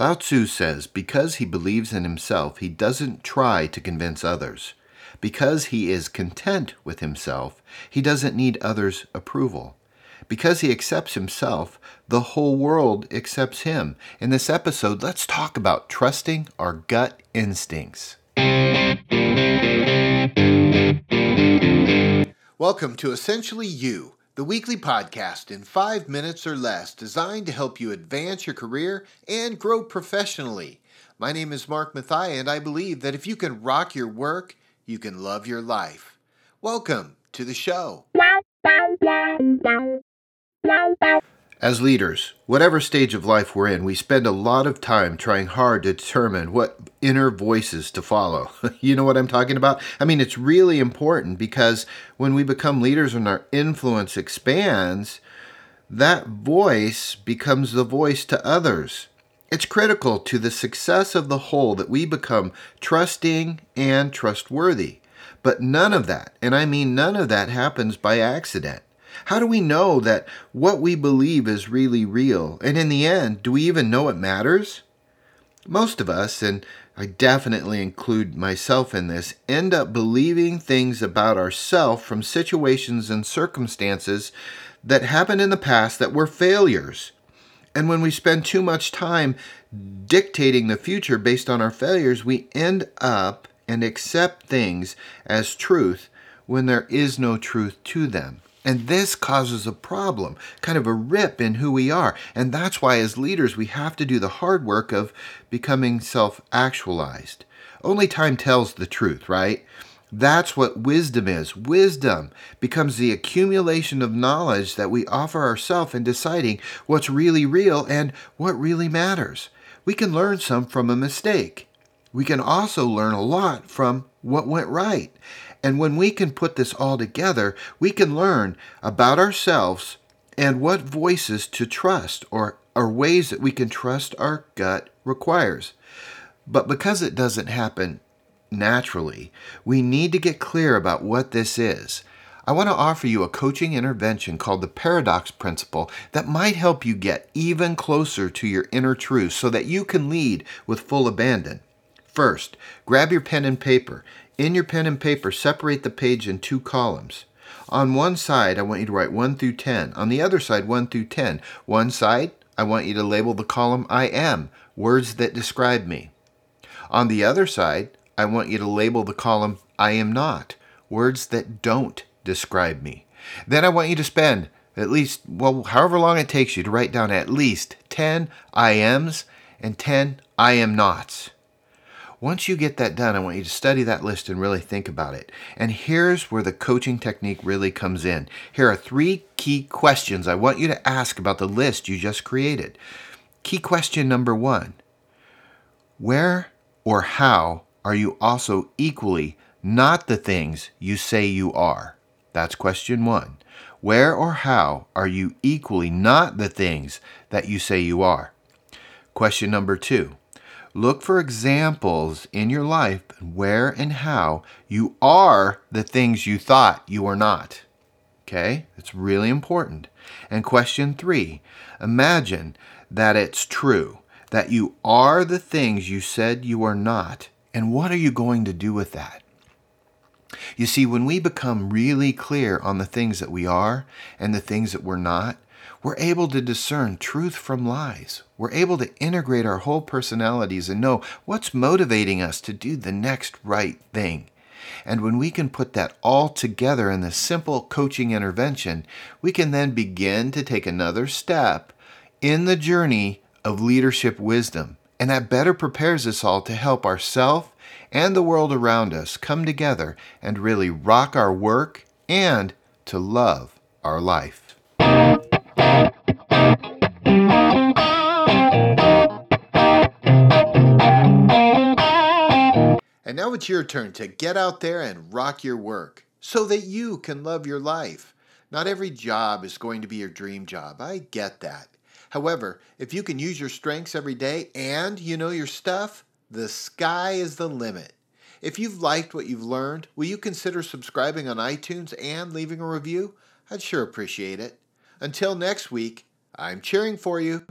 Lao Tzu says because he believes in himself, he doesn't try to convince others. Because he is content with himself, he doesn't need others' approval. Because he accepts himself, the whole world accepts him. In this episode, let's talk about trusting our gut instincts. Welcome to Essentially You, the weekly podcast in five minutes or less designed to help you advance your career and grow professionally. My name is Mark Mathai, and I believe that if you can rock your work, you can love your life. Welcome to the show. As leaders, whatever stage of life we're in, we spend a lot of time trying hard to determine what inner voices to follow. you know what I'm talking about? I mean, it's really important because when we become leaders and our influence expands, that voice becomes the voice to others. It's critical to the success of the whole that we become trusting and trustworthy. But none of that, and I mean none of that, happens by accident. How do we know that what we believe is really real? And in the end, do we even know it matters? Most of us, and I definitely include myself in this, end up believing things about ourselves from situations and circumstances that happened in the past that were failures. And when we spend too much time dictating the future based on our failures, we end up and accept things as truth when there is no truth to them. And this causes a problem, kind of a rip in who we are. And that's why, as leaders, we have to do the hard work of becoming self actualized. Only time tells the truth, right? That's what wisdom is. Wisdom becomes the accumulation of knowledge that we offer ourselves in deciding what's really real and what really matters. We can learn some from a mistake. We can also learn a lot from what went right. And when we can put this all together, we can learn about ourselves and what voices to trust or, or ways that we can trust our gut requires. But because it doesn't happen naturally, we need to get clear about what this is. I want to offer you a coaching intervention called the Paradox Principle that might help you get even closer to your inner truth so that you can lead with full abandon. First, grab your pen and paper in your pen and paper, separate the page in two columns. On one side, I want you to write 1 through 10. On the other side, 1 through 10. One side, I want you to label the column I am, words that describe me. On the other side, I want you to label the column I am not, words that don't describe me. Then I want you to spend at least, well, however long it takes you to write down at least 10 I ams and 10 I am nots. Once you get that done, I want you to study that list and really think about it. And here's where the coaching technique really comes in. Here are three key questions I want you to ask about the list you just created. Key question number one Where or how are you also equally not the things you say you are? That's question one. Where or how are you equally not the things that you say you are? Question number two Look for examples in your life where and how you are the things you thought you were not. Okay? It's really important. And question three imagine that it's true, that you are the things you said you are not. And what are you going to do with that? You see, when we become really clear on the things that we are and the things that we're not, we're able to discern truth from lies. We're able to integrate our whole personalities and know what's motivating us to do the next right thing. And when we can put that all together in this simple coaching intervention, we can then begin to take another step in the journey of leadership wisdom. And that better prepares us all to help ourselves and the world around us come together and really rock our work and to love our life. It's your turn to get out there and rock your work so that you can love your life. Not every job is going to be your dream job. I get that. However, if you can use your strengths every day and you know your stuff, the sky is the limit. If you've liked what you've learned, will you consider subscribing on iTunes and leaving a review? I'd sure appreciate it. Until next week, I'm cheering for you.